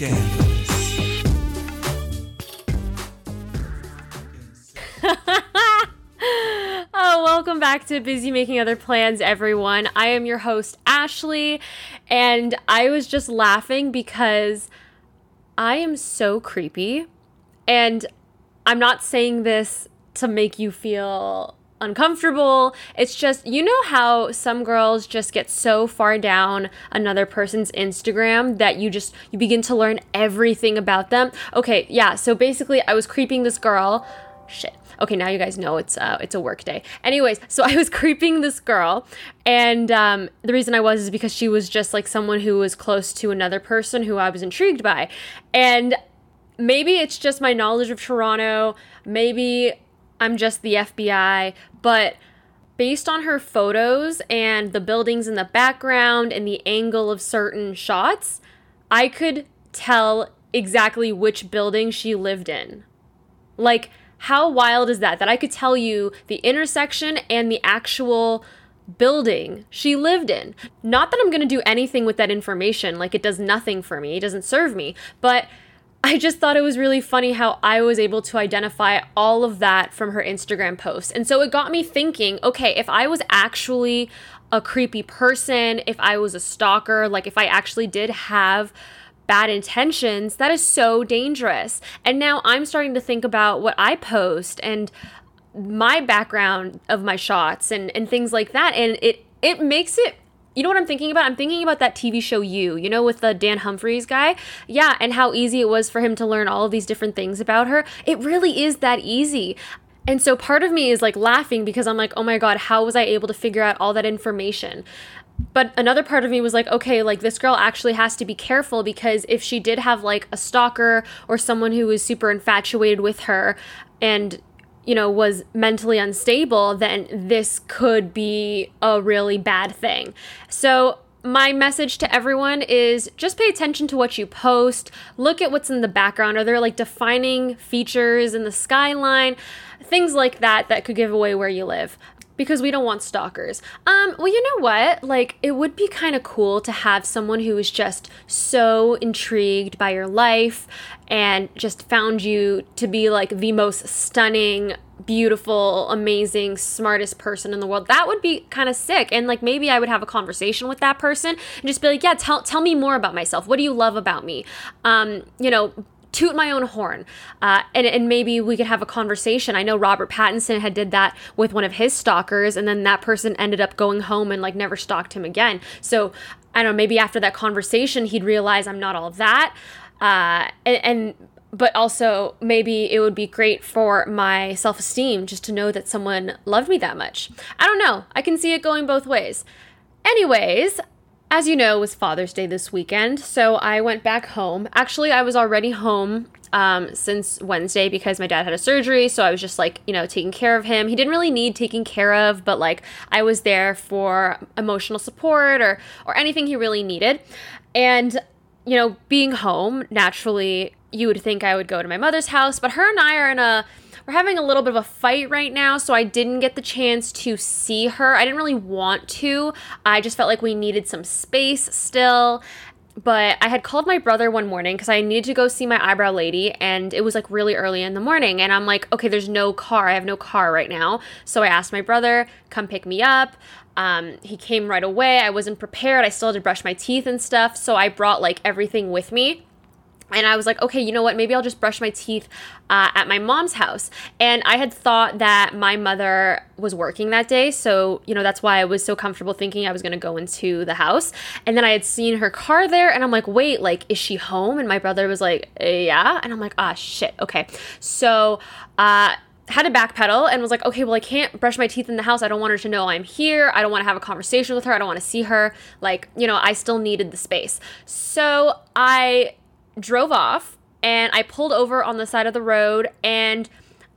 scandalous. Oh, welcome back to Busy Making Other Plans, everyone. I am your host, Ashley, and I was just laughing because I am so creepy. And I'm not saying this to make you feel uncomfortable. It's just, you know how some girls just get so far down another person's Instagram that you just you begin to learn everything about them. Okay, yeah, so basically I was creeping this girl. Shit. Okay, now you guys know it's uh, it's a work day. Anyways, so I was creeping this girl, and um, the reason I was is because she was just like someone who was close to another person who I was intrigued by, and maybe it's just my knowledge of Toronto. Maybe I'm just the FBI, but based on her photos and the buildings in the background and the angle of certain shots, I could tell exactly which building she lived in. Like, how wild is that? That I could tell you the intersection and the actual building she lived in. Not that I'm going to do anything with that information, like, it does nothing for me, it doesn't serve me, but I just thought it was really funny how I was able to identify all of that from her Instagram post. And so it got me thinking okay, if I was actually a creepy person, if I was a stalker, like if I actually did have bad intentions, that is so dangerous. And now I'm starting to think about what I post and my background of my shots and, and things like that. And it it makes it you know what I'm thinking about? I'm thinking about that TV show You, you know, with the Dan Humphreys guy. Yeah, and how easy it was for him to learn all of these different things about her. It really is that easy. And so part of me is like laughing because I'm like, oh my God, how was I able to figure out all that information? But another part of me was like, okay, like this girl actually has to be careful because if she did have like a stalker or someone who was super infatuated with her and you know, was mentally unstable, then this could be a really bad thing. So, my message to everyone is just pay attention to what you post. Look at what's in the background. Are there like defining features in the skyline? Things like that that could give away where you live because we don't want stalkers. Um, well, you know what? Like, it would be kind of cool to have someone who is just so intrigued by your life and just found you to be like the most stunning, beautiful, amazing, smartest person in the world. That would be kind of sick. And like maybe I would have a conversation with that person and just be like, "Yeah, tell tell me more about myself. What do you love about me?" Um, you know, toot my own horn. Uh, and, and maybe we could have a conversation. I know robert pattinson had did that with one of his stalkers and then that person ended up going home and like never stalked him again. So i don't know maybe after that conversation he'd realize i'm not all that. Uh, and, and but also maybe it would be great for my self-esteem just to know that someone loved me that much. I don't know. I can see it going both ways. Anyways as you know, it was Father's Day this weekend, so I went back home. Actually, I was already home um, since Wednesday because my dad had a surgery, so I was just like, you know, taking care of him. He didn't really need taking care of, but like I was there for emotional support or or anything he really needed. And you know, being home, naturally, you would think I would go to my mother's house, but her and I are in a we're having a little bit of a fight right now, so I didn't get the chance to see her. I didn't really want to. I just felt like we needed some space still. But I had called my brother one morning because I needed to go see my eyebrow lady, and it was like really early in the morning. And I'm like, okay, there's no car. I have no car right now. So I asked my brother, come pick me up. Um, he came right away. I wasn't prepared. I still had to brush my teeth and stuff. So I brought like everything with me and I was like, okay, you know what? Maybe I'll just brush my teeth uh, at my mom's house. And I had thought that my mother was working that day. So, you know, that's why I was so comfortable thinking I was going to go into the house. And then I had seen her car there. And I'm like, wait, like, is she home? And my brother was like, yeah. And I'm like, ah, shit. Okay. So, uh, had to backpedal and was like, okay, well, I can't brush my teeth in the house. I don't want her to know I'm here. I don't want to have a conversation with her. I don't want to see her. Like, you know, I still needed the space. So I drove off and I pulled over on the side of the road and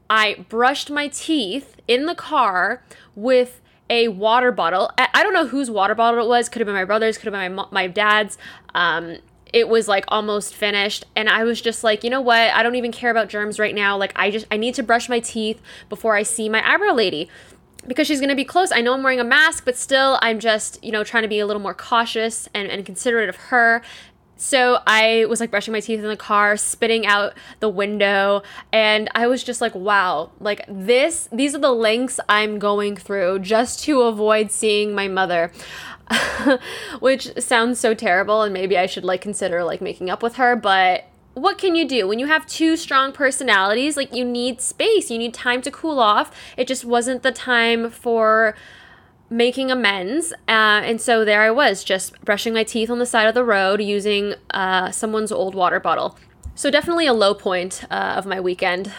I brushed my teeth in the car with a water bottle. I don't know whose water bottle it was. Could have been my brother's, could have been my, my dad's. Um, it was like almost finished and i was just like you know what i don't even care about germs right now like i just i need to brush my teeth before i see my eyebrow lady because she's going to be close i know i'm wearing a mask but still i'm just you know trying to be a little more cautious and, and considerate of her So I was like brushing my teeth in the car, spitting out the window, and I was just like, wow, like this, these are the lengths I'm going through just to avoid seeing my mother. Which sounds so terrible, and maybe I should like consider like making up with her, but what can you do when you have two strong personalities like you need space you need time to cool off it just wasn't the time for making amends uh, and so there i was just brushing my teeth on the side of the road using uh, someone's old water bottle. So definitely a low point uh, of my weekend.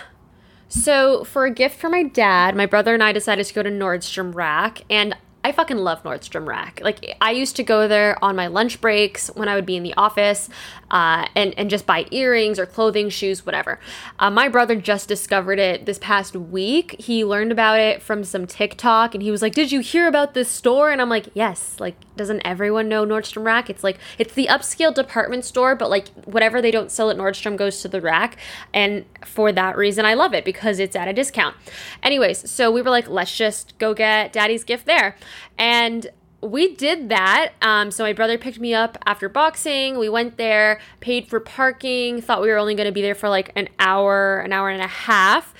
So for a gift for my dad my brother and i decided to go to nordstrom rack and I fucking love Nordstrom Rack. Like I used to go there on my lunch breaks when I would be in the office, uh, and and just buy earrings or clothing, shoes, whatever. Uh, my brother just discovered it this past week. He learned about it from some TikTok, and he was like, "Did you hear about this store?" And I'm like, "Yes." Like, doesn't everyone know Nordstrom Rack? It's like it's the upscale department store, but like whatever they don't sell at Nordstrom goes to the rack, and for that reason, I love it because it's at a discount. Anyways, so we were like, let's just go get Daddy's gift there. And we did that. Um, so my brother picked me up after boxing. We went there, paid for parking, thought we were only going to be there for like an hour, an hour and a half.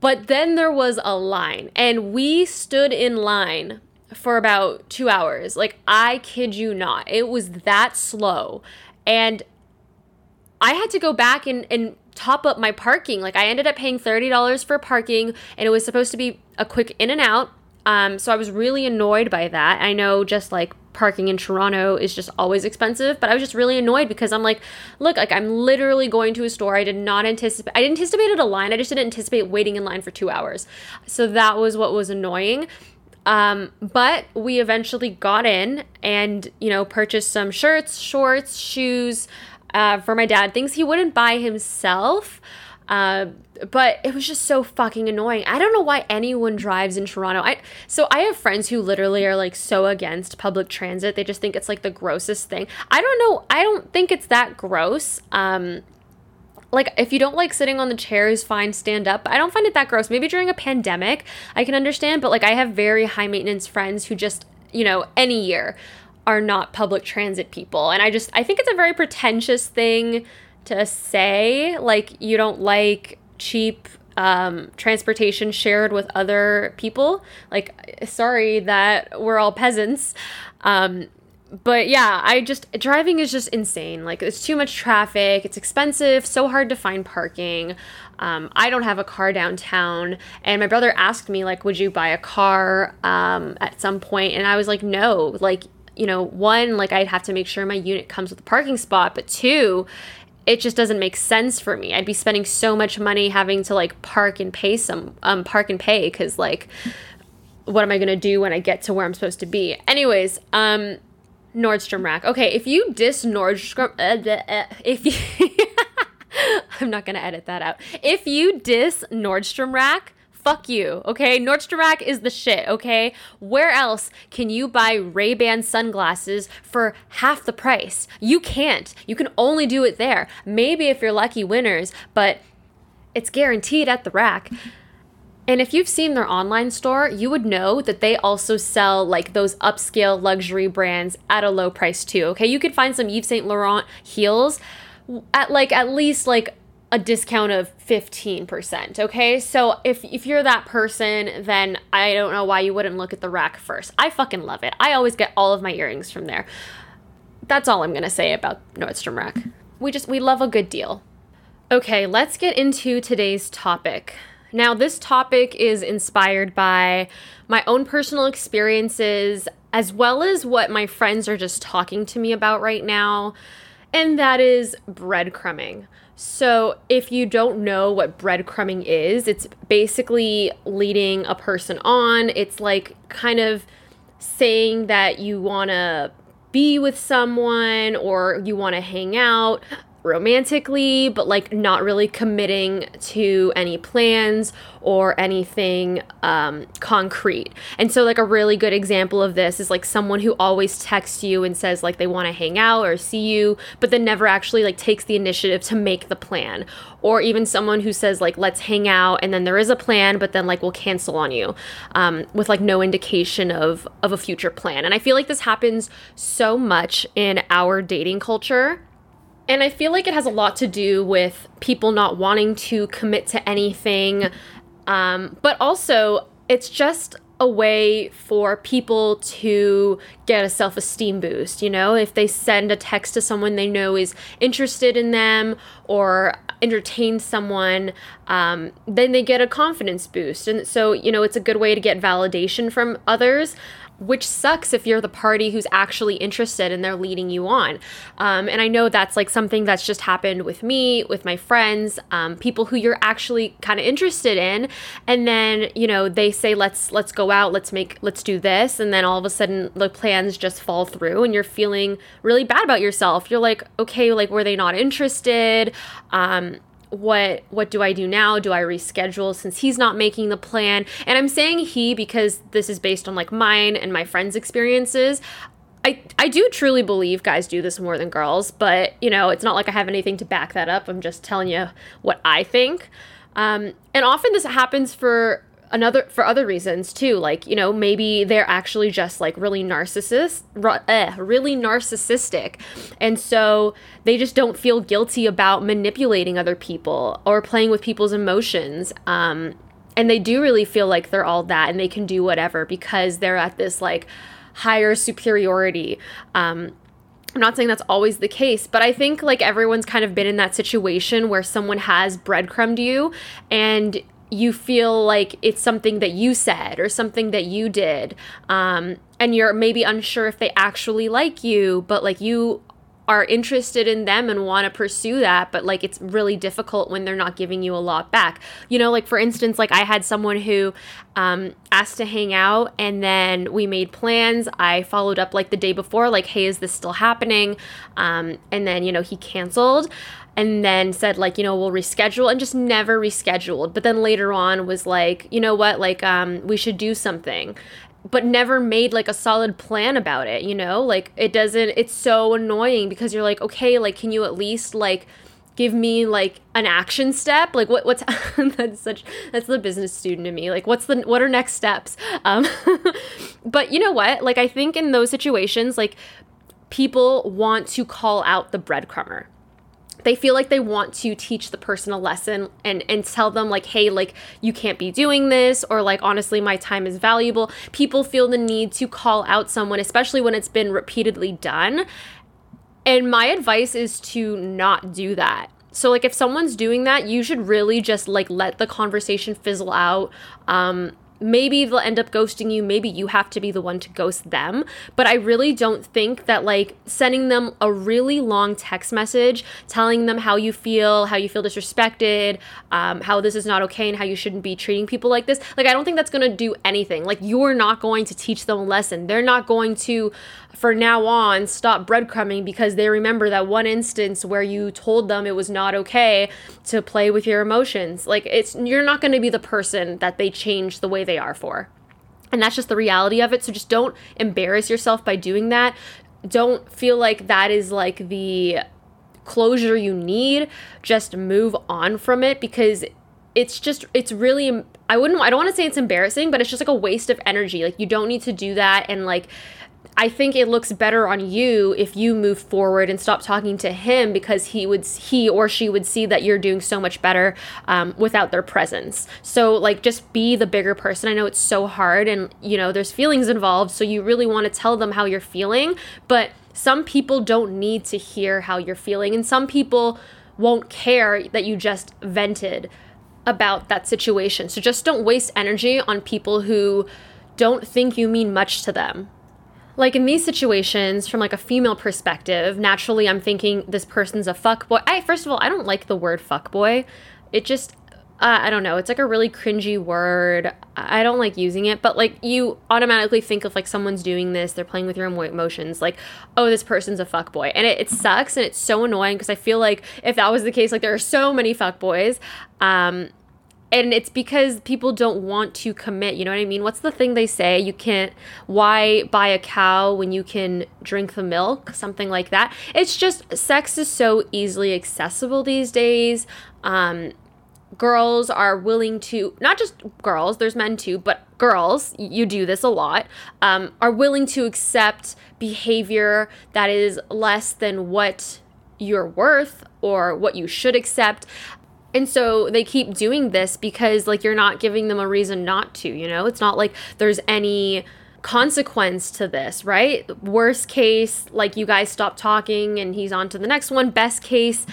But then there was a line, and we stood in line for about two hours. Like, I kid you not, it was that slow. And I had to go back and, and top up my parking. Like, I ended up paying $30 for parking, and it was supposed to be a quick in and out um, so I was really annoyed by that. I know just like parking in Toronto is just always expensive, but I was just really annoyed because I'm like, look, like I'm literally going to a store. I did not anticipate I anticipated a line. I just didn't anticipate waiting in line for 2 hours. So that was what was annoying. Um, but we eventually got in and, you know, purchased some shirts, shorts, shoes uh, for my dad, things he wouldn't buy himself. Uh, but it was just so fucking annoying. I don't know why anyone drives in Toronto. I so I have friends who literally are like so against public transit. They just think it's like the grossest thing. I don't know. I don't think it's that gross. Um like if you don't like sitting on the chairs, fine, stand up. I don't find it that gross. Maybe during a pandemic, I can understand, but like I have very high maintenance friends who just, you know, any year are not public transit people. And I just I think it's a very pretentious thing to say like you don't like cheap um, transportation shared with other people. Like, sorry that we're all peasants. Um, but yeah, I just driving is just insane. Like, it's too much traffic, it's expensive, so hard to find parking. Um, I don't have a car downtown, and my brother asked me like, "Would you buy a car um, at some point?" And I was like, "No." Like, you know, one, like I'd have to make sure my unit comes with a parking spot, but two, it just doesn't make sense for me. I'd be spending so much money having to like park and pay some um park and pay cuz like what am I going to do when I get to where I'm supposed to be? Anyways, um Nordstrom Rack. Okay, if you diss Nordstrom uh, uh, if you I'm not going to edit that out. If you diss Nordstrom Rack, fuck you, okay? Nordstrom Rack is the shit, okay? Where else can you buy Ray-Ban sunglasses for half the price? You can't. You can only do it there. Maybe if you're lucky winners, but it's guaranteed at the rack. And if you've seen their online store, you would know that they also sell like those upscale luxury brands at a low price too. Okay, you could find some Yves Saint Laurent heels at like at least like a discount of 15%. Okay. So if, if you're that person, then I don't know why you wouldn't look at the rack first. I fucking love it. I always get all of my earrings from there. That's all I'm going to say about Nordstrom Rack. We just, we love a good deal. Okay, let's get into today's topic. Now, this topic is inspired by my own personal experiences as well as what my friends are just talking to me about right now, and that is breadcrumbing. So, if you don't know what breadcrumbing is, it's basically leading a person on. It's like kind of saying that you want to be with someone or you want to hang out romantically, but like not really committing to any plans or anything um, concrete. And so, like, a really good example of this is like someone who always texts you and says like they want to hang out or see you, but then never actually like takes the initiative to make the plan. Or even someone who says like let's hang out and then there is a plan, but then like will cancel on you um, with like no indication of of a future plan. And I feel like this happens so much in our dating culture And I feel like it has a lot to do with people not wanting to commit to anything. Um, but also, it's just a way for people to get a self esteem boost. You know, if they send a text to someone they know is interested in them or entertain someone, um, then they get a confidence boost. And so, you know, it's a good way to get validation from others which sucks if you're the party who's actually interested and they're leading you on. Um, and I know that's like something that's just happened with me, with my friends, um, people who you're actually kind of interested in, and then you know they say let's let's go out, let's make let's do this, and then all of a sudden the plans just fall through, and you're feeling really bad about yourself. You're like, okay, like were they not interested? Um, what what do I do now? Do I reschedule since he's not making the plan? And I'm saying he because this is based on like mine and my friends' experiences. I I do truly believe guys do this more than girls, but you know, it's not like I have anything to back that up. I'm just telling you what I think. Um, and often this happens for another for other reasons too like you know maybe they're actually just like really narcissist uh, really narcissistic. And so they just don't feel guilty about manipulating other people or playing with people's emotions. Um, and they do really feel like they're all that and they can do whatever because they're at this like higher superiority. Um, I'm not saying that's always the case, but I think like everyone's kind of been in that situation where someone has breadcrumbed you and you feel like it's something that you said or something that you did um, and you're maybe unsure if they actually like you but like you are interested in them and want to pursue that but like it's really difficult when they're not giving you a lot back. You know like for instance like i had someone who um, asked to hang out and then we made plans. I followed up like the day before like hey is this still happening? Um, and then you know he canceled and then said like you know we'll reschedule and just never rescheduled. But then later on was like you know what? Like um we should do something but never made like a solid plan about it you know? Like it doesn't it's so annoying because you're like okay like can you at least like give me like an action step? Like what what's that's such that's the business student in me. Like what's the what are next steps? Um but you know what? Like i think in those situations like people want to call out the breadcrumber they feel like they want to teach the person a lesson and and tell them like hey like you can't be doing this or like honestly my time is valuable. People feel the need to call out someone especially when it's been repeatedly done. And my advice is to not do that. So like if someone's doing that you should really just like let the conversation fizzle out um maybe they'll end up ghosting you. Maybe you have to be the one to ghost them. But i really don't think that like sending them a really long text message telling them how you feel how you feel disrespected um, how this is not okay and how you shouldn't be treating people like this like i don't think that's going to do anything. Like you're not going to teach them a lesson. They're not going to for now on stop breadcrumbing because they remember that one instance where you told them it was not okay to play with your emotions. Like it's you're not going to be the person that they change the way they are for. And that's just the reality of it. So just don't embarrass yourself by doing that. Don't feel like that is like the closure you need. Just move on from it because it's just it's really I wouldn't I don't want to say it's embarrassing, but it's just like a waste of energy. Like you don't need to do that and like I think it looks better on you if you move forward and stop talking to him because he would he or she would see that you're doing so much better um, without their presence. So like just be the bigger person. I know it's so hard and you know there's feelings involved, so you really want to tell them how you're feeling, but some people don't need to hear how you're feeling and some people won't care that you just vented about that situation. So just don't waste energy on people who don't think you mean much to them like in these situations from like a female perspective naturally i'm thinking this person's a fuck boy. I first of all i don't like the word fuck boy. It just uh, i don't know. It's like a really cringy word. I don't like using it but like you automatically think of like someone's doing this they're playing with your emotions like oh this person's a fuck boy. And it, it sucks and it's so annoying because i feel like if that was the case like there are so many fuck boys um and it's because people don't want to commit you know what i mean? What's the thing they say? You can't why buy a cow when you can drink the milk? Something like that. It's just sex is so easily accessible these days. Um, girls are willing to not just girls there's men too but girls you do this a lot um, are willing to accept behavior that is less than what you're worth or what you should accept. And so they keep doing this because like you're not giving them a reason not to, you know? It's not like there's any consequence to this, right? Worst case, like you guys stop talking and he's on to the next one. Best case,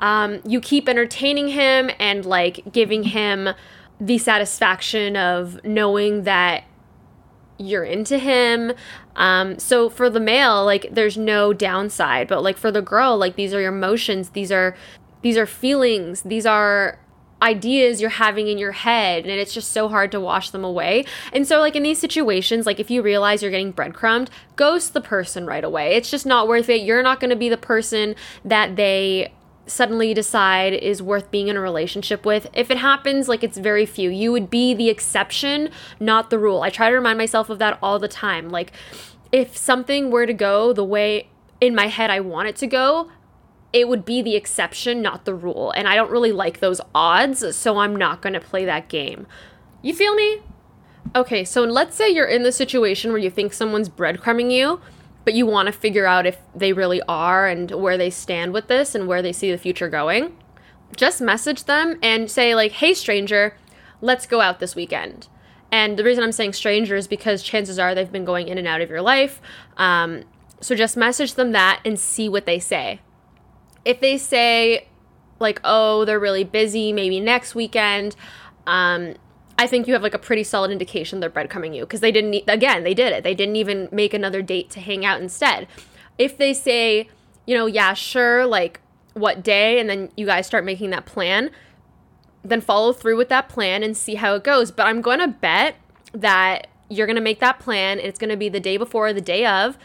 um, you keep entertaining him and like giving him the satisfaction of knowing that you're into him. Um, so for the male, like there's no downside, but like for the girl, like these are your emotions, these are these are feelings, these are ideas you're having in your head and it's just so hard to wash them away. And so like in these situations, like if you realize you're getting breadcrumbed, ghost the person right away. It's just not worth it. You're not going to be the person that they suddenly decide is worth being in a relationship with. If it happens, like it's very few. You would be the exception, not the rule. I try to remind myself of that all the time. Like if something were to go the way in my head I want it to go, it would be the exception, not the rule. And I don't really like those odds, so I'm not going to play that game. You feel me? Okay, so let's say you're in the situation where you think someone's breadcrumbing you but you want to figure out if they really are and where they stand with this and where they see the future going, just message them and say, like, hey, stranger, let's go out this weekend. And the reason I'm saying stranger is because chances are they've been going in and out of your life. Um, so just message them that and see what they say. If they say, like, oh, they're really busy, maybe next weekend, um, I think you have like a pretty solid indication they're breadcrumbing you because they didn't, again, they did it. They didn't even make another date to hang out instead. If they say, you know, yeah, sure, like what day, and then you guys start making that plan, then follow through with that plan and see how it goes. But I'm going to bet that you're going to make that plan and it's going to be the day before, the day of,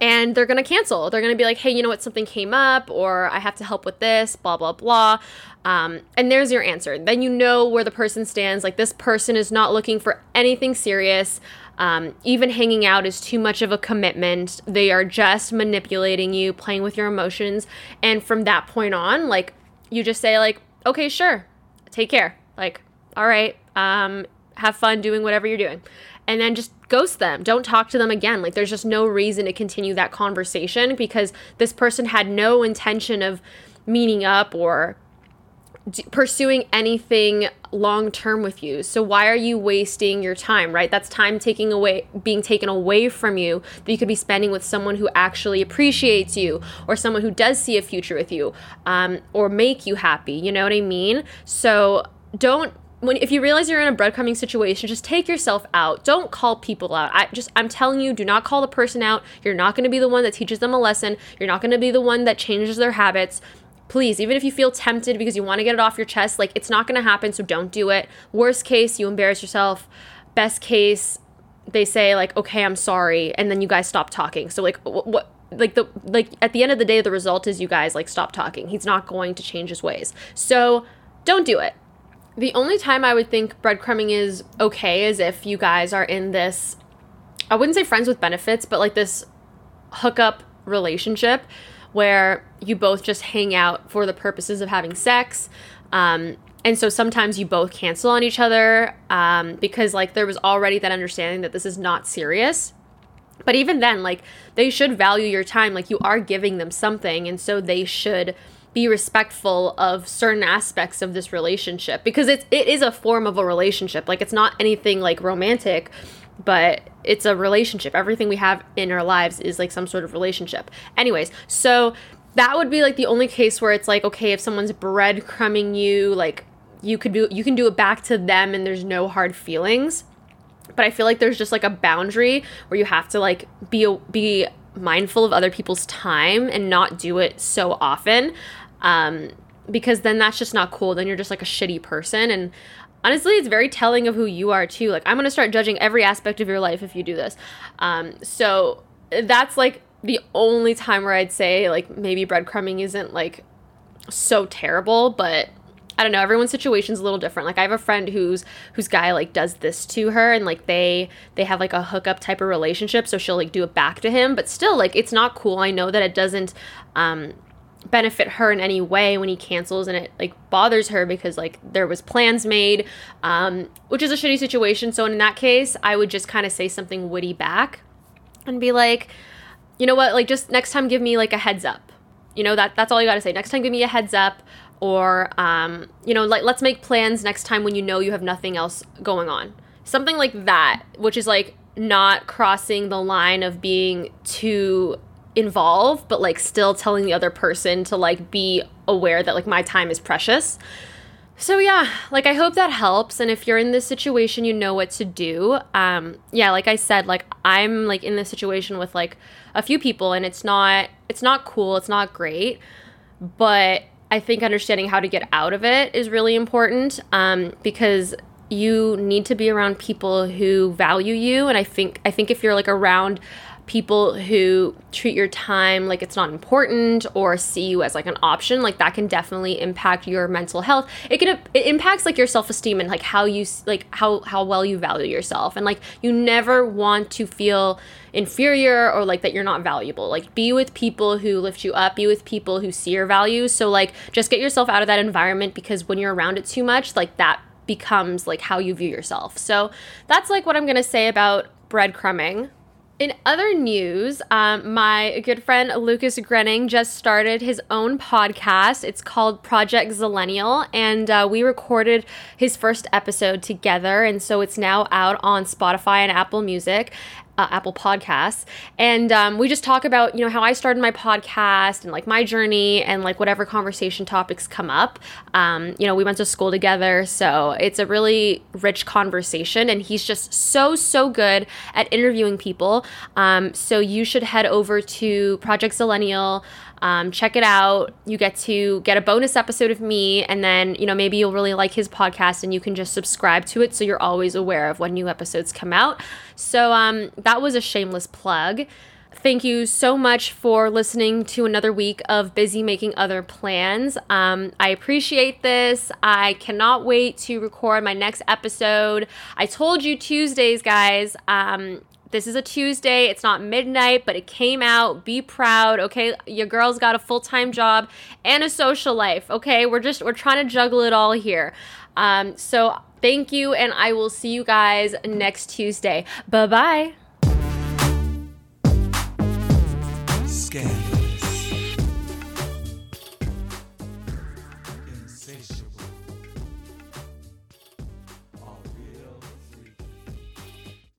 and they're going to cancel. They're going to be like, hey, you know what, something came up, or I have to help with this, blah, blah, blah. Um, and there's your answer. Then you know where the person stands. Like, this person is not looking for anything serious. Um, even hanging out is too much of a commitment. They are just manipulating you, playing with your emotions. And from that point on, like, you just say, like, okay, sure, take care. Like, all right, um, have fun doing whatever you're doing and then just ghost them. Don't talk to them again. Like there's just no reason to continue that conversation because this person had no intention of meeting up or d- pursuing anything long term with you. So why are you wasting your time, right? That's time taking away being taken away from you that you could be spending with someone who actually appreciates you or someone who does see a future with you um, or make you happy. You know what I mean? So don't when if you realize you're in a breadcrumbing situation, just take yourself out. Don't call people out. I just I'm telling you, do not call the person out. You're not going to be the one that teaches them a lesson. You're not going to be the one that changes their habits. Please, even if you feel tempted because you want to get it off your chest, like it's not going to happen, so don't do it. Worst case, you embarrass yourself. Best case, they say like, "Okay, I'm sorry," and then you guys stop talking. So like what, what like the like at the end of the day the result is you guys like stop talking. He's not going to change his ways. So, don't do it the only time I would think breadcrumbing is okay is if you guys are in this, I wouldn't say friends with benefits, but like this hookup relationship where you both just hang out for the purposes of having sex. Um, and so sometimes you both cancel on each other um, because like there was already that understanding that this is not serious. But even then, like they should value your time. Like you are giving them something, and so they should be respectful of certain aspects of this relationship because it's it is a form of a relationship. Like it's not anything like romantic, but it's a relationship. Everything we have in our lives is like some sort of relationship. Anyways, so that would be like the only case where it's like okay, if someone's breadcrumbing you, like you could do you can do it back to them and there's no hard feelings. But I feel like there's just like a boundary where you have to like be be mindful of other people's time and not do it so often um, because then that's just not cool. Then you're just like a shitty person. And honestly, it's very telling of who you are too. Like, I'm going to start judging every aspect of your life if you do this. Um, so that's like the only time where I'd say, like, maybe breadcrumbing isn't like so terrible, but I don't know, everyone's situation is a little different. Like I have a friend who's whose guy like does this to her and like they they have like a hookup type of relationship, so she'll like do it back to him, but still like it's not cool. I know that it doesn't um benefit her in any way when he cancels and it like bothers her because like there was plans made um, which is a shitty situation so in that case i would just kind of say something witty back and be like you know what like just next time give me like a heads up You know, that that's all you got to say. Next time, give me a heads up or um, you know like let's make plans next time when you know you have nothing else going on. Something like that which is like not crossing the line of being too involved but like still telling the other person to like be aware that like my time is precious. So yeah like i hope that helps and if you're in this situation you know what to do. Um yeah like i said like i'm like in this situation with like a few people and it's not it's not cool it's not great but I think understanding how to get out of it is really important um, because you need to be around people who value you. And I think I think if you're like around people who treat your time like it's not important or see you as like an option like that can definitely impact your mental health. It can it impacts like your self-esteem and like how you like how how well you value yourself. And like you never want to feel inferior or like that you're not valuable. Like be with people who lift you up be with people who see your value so like just get yourself out of that environment because when you're around it too much like that becomes like how you view yourself. So that's like what i'm going to say about breadcrumbing in other news, um, my good friend Lucas Grenning just started his own podcast. It's called Project Zillennial, and uh, we recorded his first episode together, and so it's now out on Spotify and Apple Music uh, Apple Podcasts, and um, we just talk about you know how I started my podcast and like my journey and like whatever conversation topics come up. Um, you know, we went to school together, so it's a really rich conversation, and he's just so so good at interviewing people. Um, so you should head over to Project Zillennial. Um, check it out. You get to get a bonus episode of me, and then, you know, maybe you'll really like his podcast and you can just subscribe to it so you're always aware of when new episodes come out. So um, that was a shameless plug. Thank you so much for listening to another week of Busy Making Other Plans. Um, I appreciate this. I cannot wait to record my next episode. I told you Tuesdays, guys. Um, this is a Tuesday. It's not midnight, but it came out. Be proud, okay? Your girl's got a full-time job and a social life, okay? We're just we're trying to juggle it all here. Um, so thank you and I will see you guys next Tuesday. Bye-bye.